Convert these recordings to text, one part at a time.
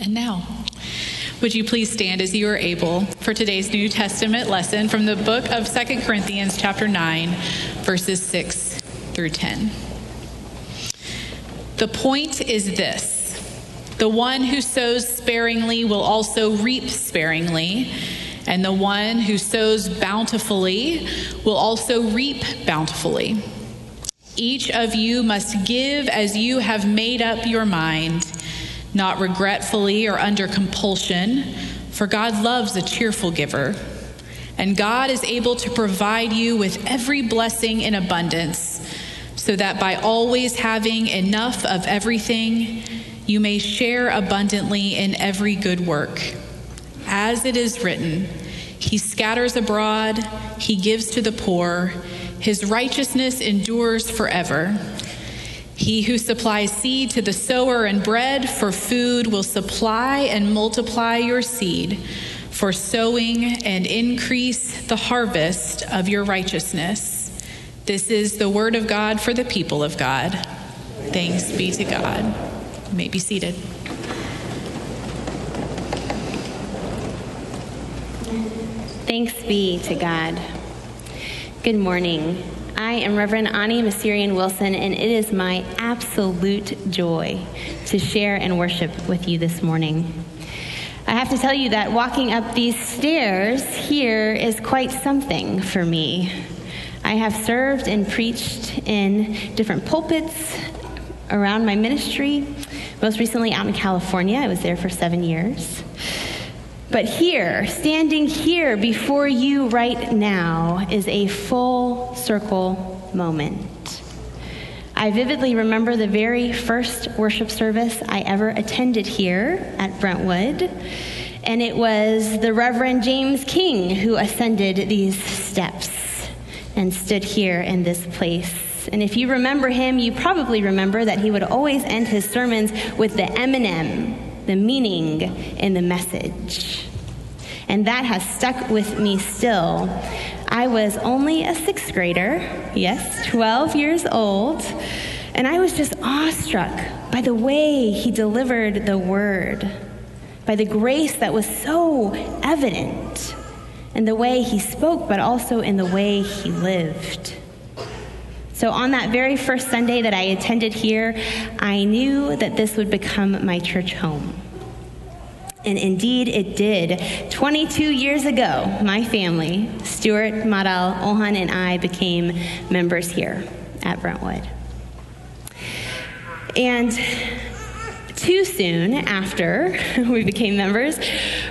And now, would you please stand as you are able for today's New Testament lesson from the book of Second Corinthians, chapter 9, verses 6 through 10. The point is this the one who sows sparingly will also reap sparingly, and the one who sows bountifully will also reap bountifully. Each of you must give as you have made up your mind not regretfully or under compulsion, for God loves a cheerful giver. And God is able to provide you with every blessing in abundance, so that by always having enough of everything, you may share abundantly in every good work. As it is written, He scatters abroad, He gives to the poor, His righteousness endures forever. He who supplies seed to the sower and bread for food will supply and multiply your seed for sowing and increase the harvest of your righteousness. This is the word of God for the people of God. Thanks be to God. You may be seated. Thanks be to God. Good morning. I am Reverend Ani Masirian Wilson, and it is my absolute joy to share and worship with you this morning. I have to tell you that walking up these stairs here is quite something for me. I have served and preached in different pulpits around my ministry, most recently out in California. I was there for seven years. But here, standing here before you right now, is a full circle moment. I vividly remember the very first worship service I ever attended here at Brentwood, and it was the Reverend James King who ascended these steps and stood here in this place. And if you remember him, you probably remember that he would always end his sermons with the M&M the meaning in the message. And that has stuck with me still. I was only a sixth grader, yes, 12 years old, and I was just awestruck by the way he delivered the word, by the grace that was so evident in the way he spoke, but also in the way he lived. So, on that very first Sunday that I attended here, I knew that this would become my church home. And indeed, it did. 22 years ago, my family, Stuart, Maral, Ohan, and I became members here at Brentwood. And too soon after we became members,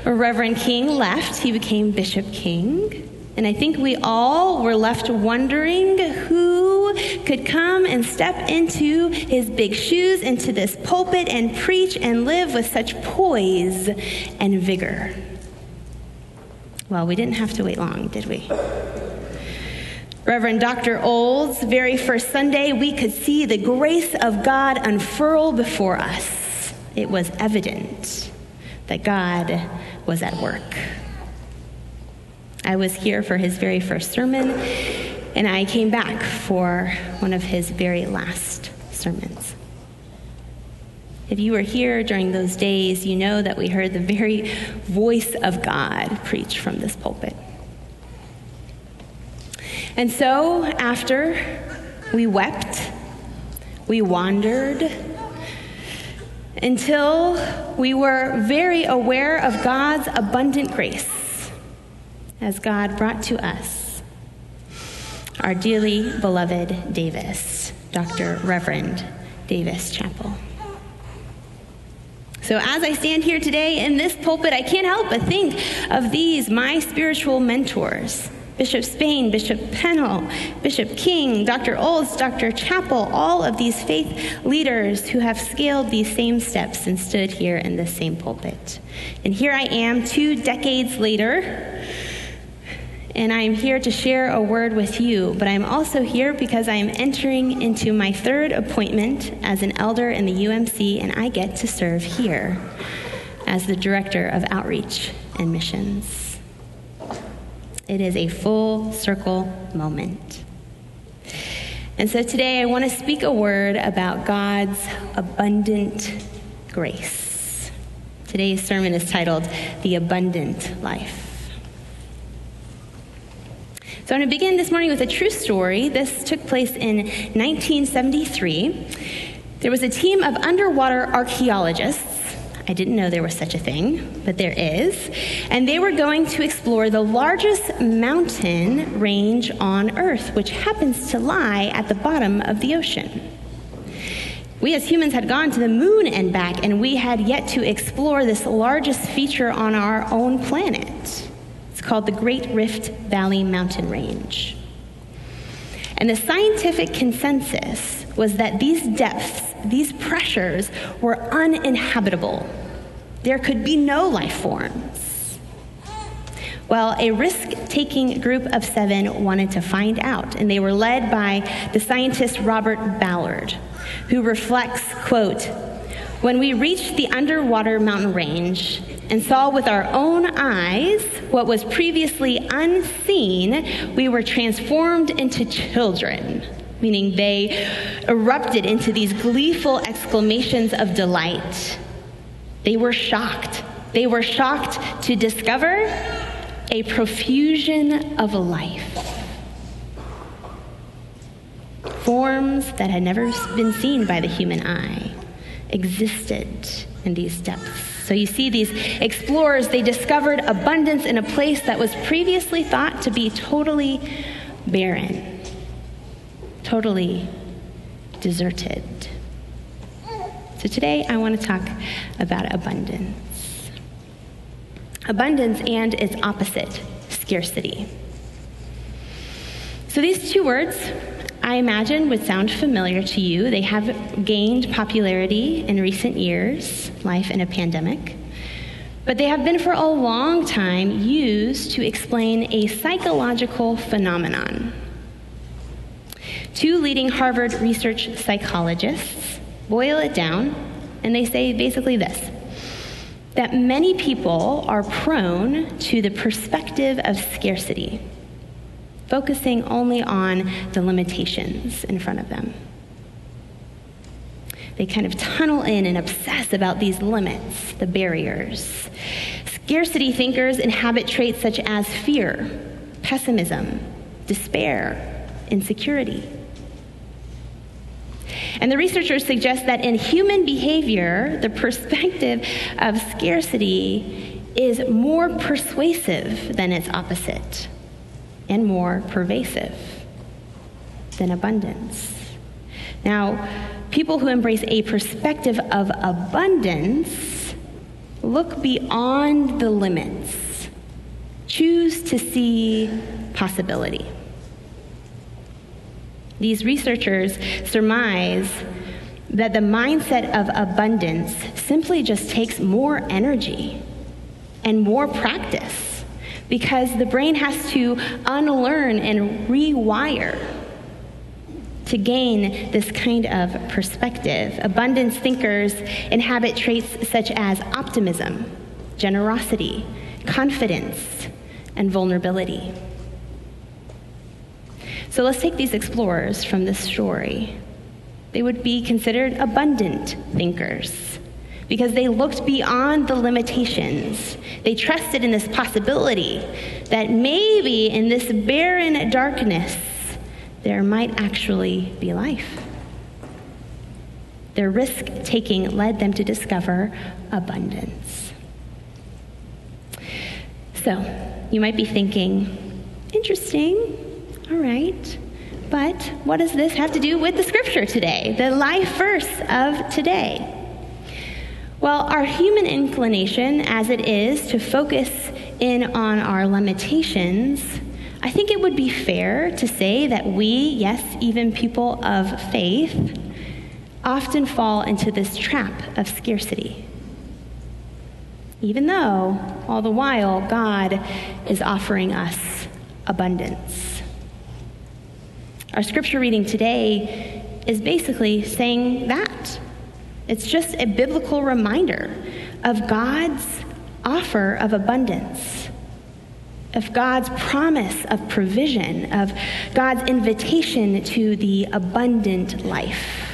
Reverend King left. He became Bishop King. And I think we all were left wondering who could come and step into his big shoes, into this pulpit, and preach and live with such poise and vigor. Well, we didn't have to wait long, did we? Reverend Dr. Old's very first Sunday, we could see the grace of God unfurl before us. It was evident that God was at work. I was here for his very first sermon, and I came back for one of his very last sermons. If you were here during those days, you know that we heard the very voice of God preach from this pulpit. And so, after we wept, we wandered, until we were very aware of God's abundant grace as God brought to us our dearly beloved Davis, Dr. Reverend Davis Chappell. So, as I stand here today in this pulpit, I can't help but think of these, my spiritual mentors Bishop Spain, Bishop Pennel, Bishop King, Dr. Olds, Dr. Chappell, all of these faith leaders who have scaled these same steps and stood here in this same pulpit. And here I am, two decades later and I am here to share a word with you, but I'm also here because I am entering into my third appointment as an elder in the UMC, and I get to serve here as the Director of Outreach and Missions. It is a full circle moment. And so today I want to speak a word about God's abundant grace. Today's sermon is titled The Abundant Life. So I'm going to begin this morning with a true story. This took place in 1973. There was a team of underwater archaeologists I didn't know there was such a thing, but there is. And they were going to explore the largest mountain range on Earth, which happens to lie at the bottom of the ocean. We as humans had gone to the moon and back, and we had yet to explore this largest feature on our own planet. Called the Great Rift Valley Mountain Range. And the scientific consensus was that these depths, these pressures, were uninhabitable. There could be no life forms. Well, a risk taking group of seven wanted to find out, and they were led by the scientist Robert Ballard, who reflects, quote, when we reached the underwater mountain range and saw with our own eyes what was previously unseen, we were transformed into children meaning they erupted into these gleeful exclamations of delight. They were shocked. They were shocked to discover a profusion of life. Forms that had never been seen by the human eye existed in these depths. So you see, these explorers, they discovered abundance in a place that was previously thought to be totally barren totally deserted. So today I want to talk about abundance. Abundance and its opposite, scarcity. So these two words, I imagine, would sound familiar to you. They have gained popularity in recent years, life in a pandemic. But they have been for a long time used to explain a psychological phenomenon Two leading Harvard research psychologists boil it down, and they say basically this that many people are prone to the perspective of scarcity, focusing only on the limitations in front of them. They kind of tunnel in and obsess about these limits, the barriers. Scarcity thinkers inhabit traits such as fear, pessimism, despair, insecurity. And the researchers suggest that in human behavior, the perspective of scarcity is more persuasive than its opposite and more pervasive than abundance. Now, people who embrace a perspective of abundance look beyond the limits, choose to see possibility. These researchers surmise that the mindset of abundance simply just takes more energy and more practice because the brain has to unlearn and rewire to gain this kind of perspective. Abundance thinkers inhabit traits such as optimism, generosity, confidence, and vulnerability. So let's take these explorers from this story. They would be considered abundant thinkers because they looked beyond the limitations. They trusted in this possibility that maybe in this barren darkness, there might actually be life. Their risk taking led them to discover abundance. So, you might be thinking, interesting. All right. But what does this have to do with the scripture today, the life verse of today? Well, our human inclination, as it is, to focus in on our limitations, I think it would be fair to say that we, yes, even people of faith, often fall into this trap of scarcity. Even though, all the while, God is offering us abundance. Our scripture reading today is basically saying that. It's just a biblical reminder of God's offer of abundance, of God's promise of provision, of God's invitation to the abundant life.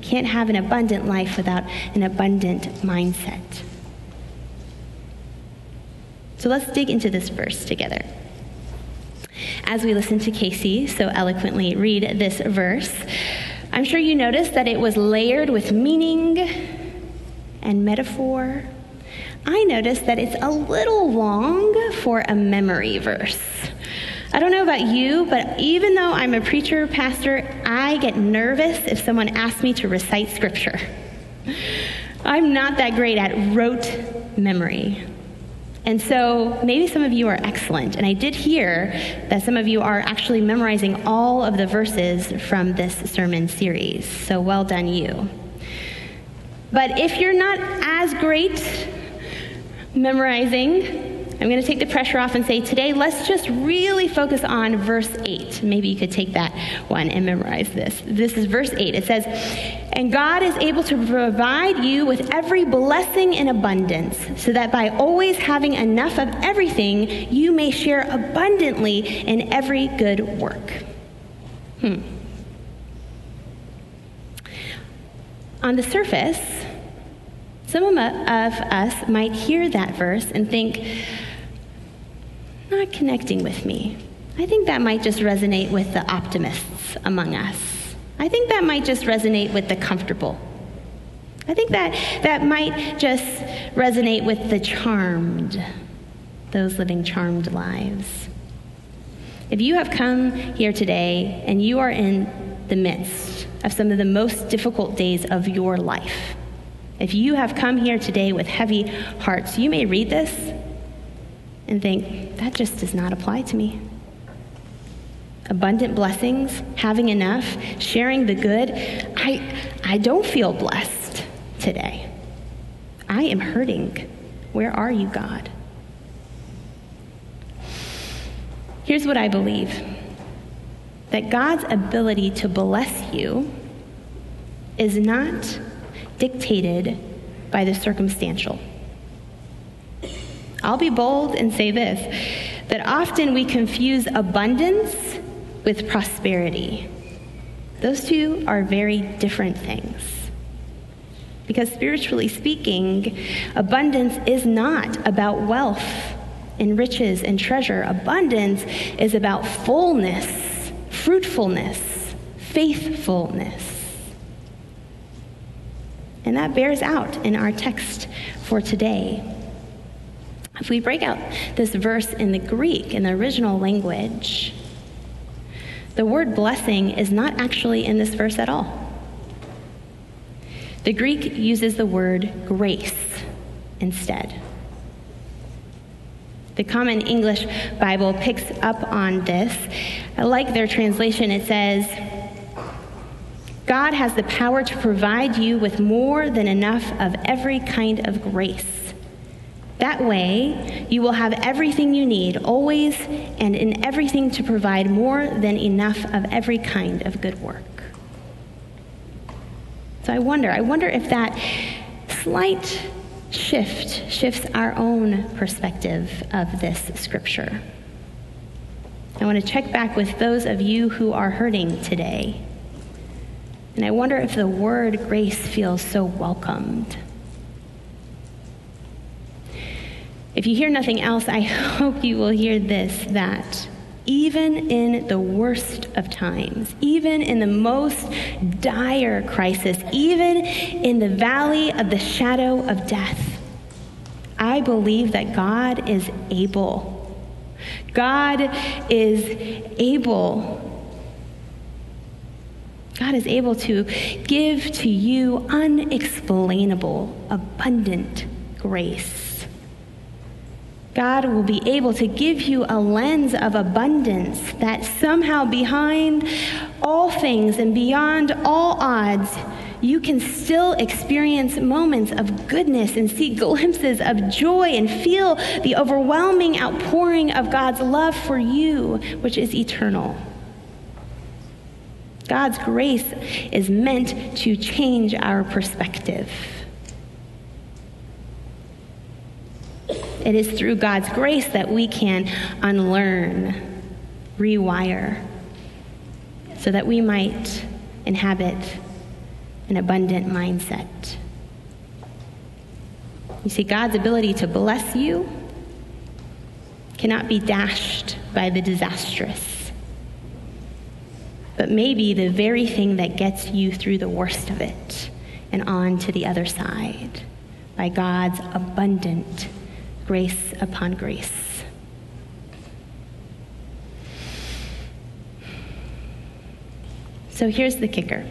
can't have an abundant life without an abundant mindset. So let's dig into this verse together. As we listen to Casey so eloquently read this verse, I'm sure you noticed that it was layered with meaning and metaphor. I noticed that it's a little long for a memory verse. I don't know about you, but even though I'm a preacher, pastor, I get nervous if someone asks me to recite scripture. I'm not that great at rote memory. And so maybe some of you are excellent. And I did hear that some of you are actually memorizing all of the verses from this sermon series. So well done, you. But if you're not as great memorizing, I'm going to take the pressure off and say, today, let's just really focus on verse 8. Maybe you could take that one and memorize this. This is verse 8. It says, And God is able to provide you with every blessing in abundance, so that by always having enough of everything, you may share abundantly in every good work. Hmm. On the surface, some of us might hear that verse and think, not connecting with me. I think that might just resonate with the optimists among us. I think that might just resonate with the comfortable. I think that that might just resonate with the charmed, those living charmed lives. If you have come here today and you are in the midst of some of the most difficult days of your life, if you have come here today with heavy hearts, you may read this and think, that just does not apply to me. Abundant blessings, having enough, sharing the good. I, I don't feel blessed today. I am hurting. Where are you, God? Here's what I believe that God's ability to bless you is not dictated by the circumstantial. I'll be bold and say this that often we confuse abundance with prosperity. Those two are very different things. Because spiritually speaking, abundance is not about wealth and riches and treasure. Abundance is about fullness, fruitfulness, faithfulness. And that bears out in our text for today. If we break out this verse in the Greek, in the original language, the word blessing is not actually in this verse at all. The Greek uses the word grace instead. The Common English Bible picks up on this. I like their translation. It says, God has the power to provide you with more than enough of every kind of grace that way, you will have everything you need, always and in everything to provide more than enough of every kind of good work. So I wonder, I wonder if that slight shift shifts our own perspective of this scripture. I want to check back with those of you who are hurting today. And I wonder if the word grace feels so welcomed. If you hear nothing else, I hope you will hear this that even in the worst of times, even in the most dire crisis, even in the valley of the shadow of death, I believe that God is able. God is able. God is able to give to you unexplainable, abundant grace. God will be able to give you a lens of abundance that somehow behind all things and beyond all odds, you can still experience moments of goodness and see glimpses of joy and feel the overwhelming outpouring of God's love for you, which is eternal. God's grace is meant to change our perspective. It is through God's grace that we can unlearn, rewire, so that we might inhabit an abundant mindset. You see, God's ability to bless you cannot be dashed by the disastrous, but maybe the very thing that gets you through the worst of it and on to the other side by God's abundant grace upon grace. So here's the kicker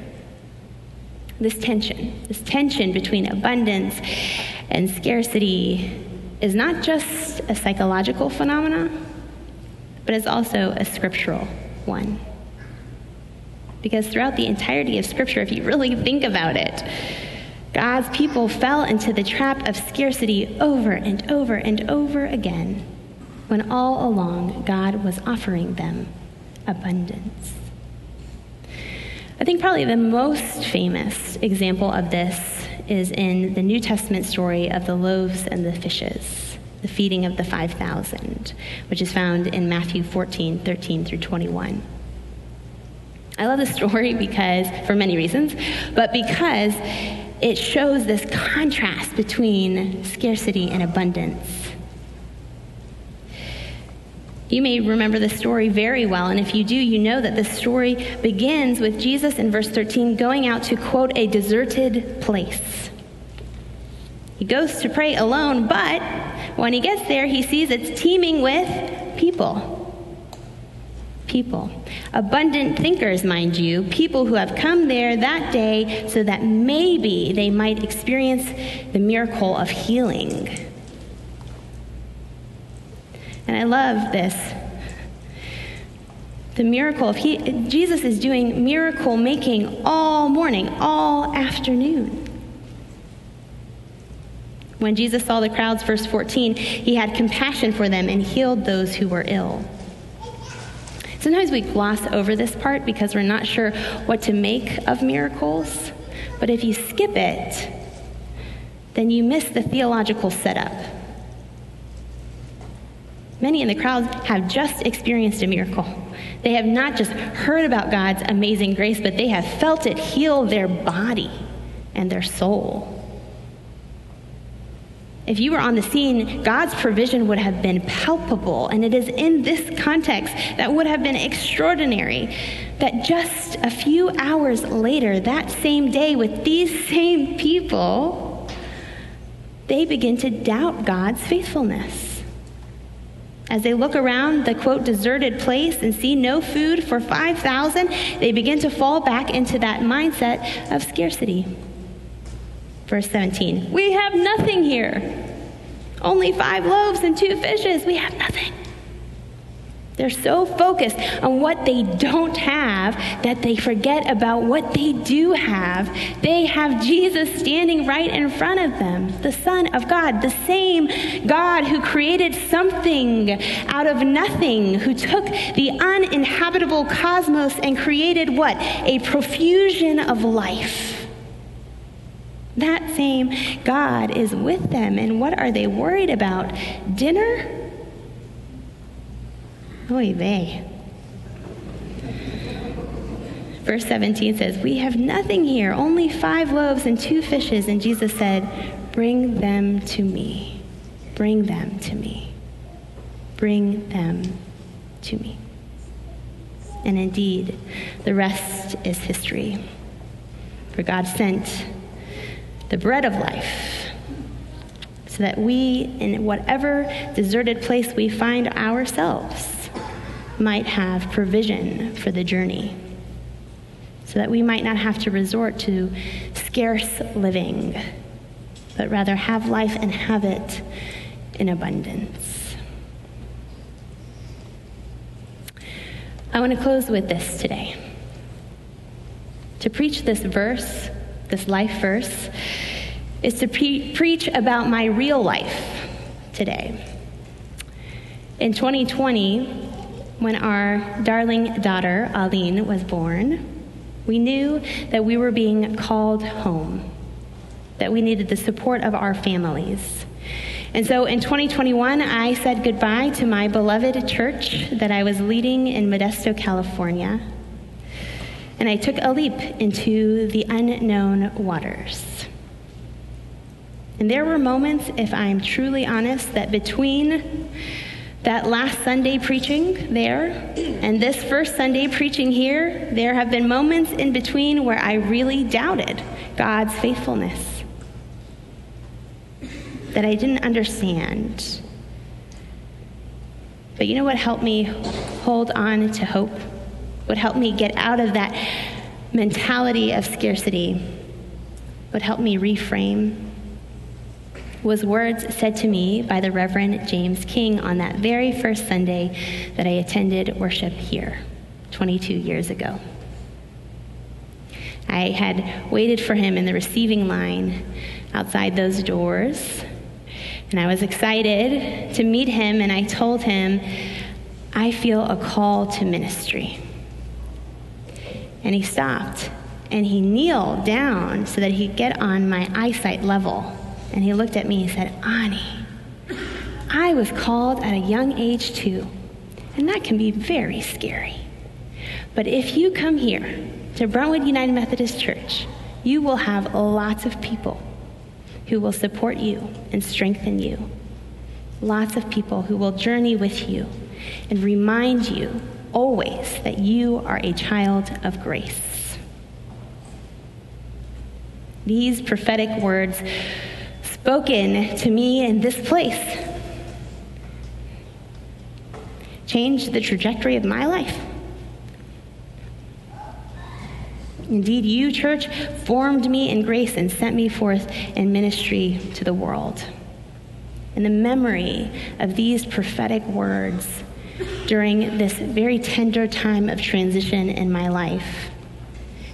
this tension, this tension between abundance and scarcity is not just a psychological phenomenon, but is also a scriptural one. Because throughout the entirety of Scripture, if you really think about it, God's people fell into the trap of scarcity over and over and over again, when all along God was offering them abundance. I think probably the most famous example of this is in the New Testament story of the loaves and the fishes, the feeding of the 5,000, which is found in Matthew 14, 13 through 21. I love this story because, for many reasons, but because it shows this contrast between scarcity and abundance. You may remember the story very well, and if you do, you know that the story begins with Jesus in verse 13 going out to quote a deserted place. He goes to pray alone, but when he gets there, he sees it's teeming with people. People. Abundant thinkers, mind you, people who have come there that day so that maybe they might experience the miracle of healing. And I love this. The miracle of he, Jesus is doing miracle making all morning, all afternoon. When Jesus saw the crowds, verse 14, he had compassion for them and healed those who were ill. Sometimes we gloss over this part because we're not sure what to make of miracles. But if you skip it, then you miss the theological setup. Many in the crowd have just experienced a miracle. They have not just heard about God's amazing grace, but they have felt it heal their body and their soul. If you were on the scene, God's provision would have been palpable, and it is in this context that would have been extraordinary that just a few hours later, that same day, with these same people, they begin to doubt God's faithfulness. As they look around the quote deserted place and see no food for 5,000, they begin to fall back into that mindset of scarcity. Verse 17 We have nothing here. Only five loaves and two fishes. We have nothing. They're so focused on what they don't have that they forget about what they do have. They have Jesus standing right in front of them, the Son of God, the same God who created something out of nothing, who took the uninhabitable cosmos and created what? A profusion of life. That same God is with them. And what are they worried about? Dinner? Oy vey. Verse 17 says, We have nothing here, only five loaves and two fishes. And Jesus said, Bring them to me. Bring them to me. Bring them to me. And indeed, the rest is history. For God sent the bread of life so that we, in whatever deserted place we find ourselves, might have provision for the journey, so that we might not have to resort to scarce living, but rather have life and have it in abundance. I want to close with this today. To preach this verse, this life verse, is to pre- preach about my real life today. In 2020, when our darling daughter, Aline, was born, we knew that we were being called home, that we needed the support of our families. And so in 2021, I said goodbye to my beloved church that I was leading in Modesto, California. And I took a leap into the unknown waters. And there were moments, if I'm truly honest, that between that last Sunday preaching there and this first Sunday preaching here, there have been moments in between where I really doubted God's faithfulness. That I didn't understand. But you know what helped me hold on to hope? What help me get out of that mentality of scarcity? would help me reframe? was words said to me by the Reverend James King on that very first Sunday that I attended worship here 22 years ago. I had waited for him in the receiving line outside those doors, and I was excited to meet him, and I told him, I feel a call to ministry. And he stopped and he kneeled down so that he could get on my eyesight level. And he looked at me and said, Ani, I was called at a young age too, and that can be very scary. But if you come here to Brentwood United Methodist Church, you will have lots of people who will support you and strengthen you. Lots of people who will journey with you and remind you always that you are a child of grace. These prophetic words spoken to me in this place changed the trajectory of my life. Indeed, you, church, formed me in grace and sent me forth in ministry to the world. And the memory of these prophetic words during this very tender time of transition in my life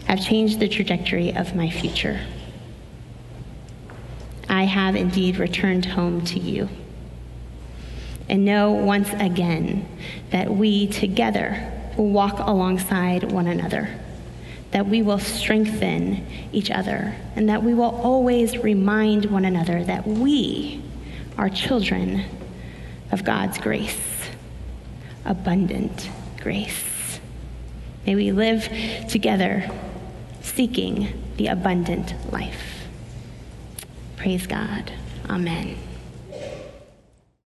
have changed the trajectory of my future. I have indeed returned home to you. And know once again that we together will walk alongside one another, that we will strengthen each other, and that we will always remind one another that we are children of God's grace, abundant grace. May we live together seeking the abundant life. Praise God. Amen.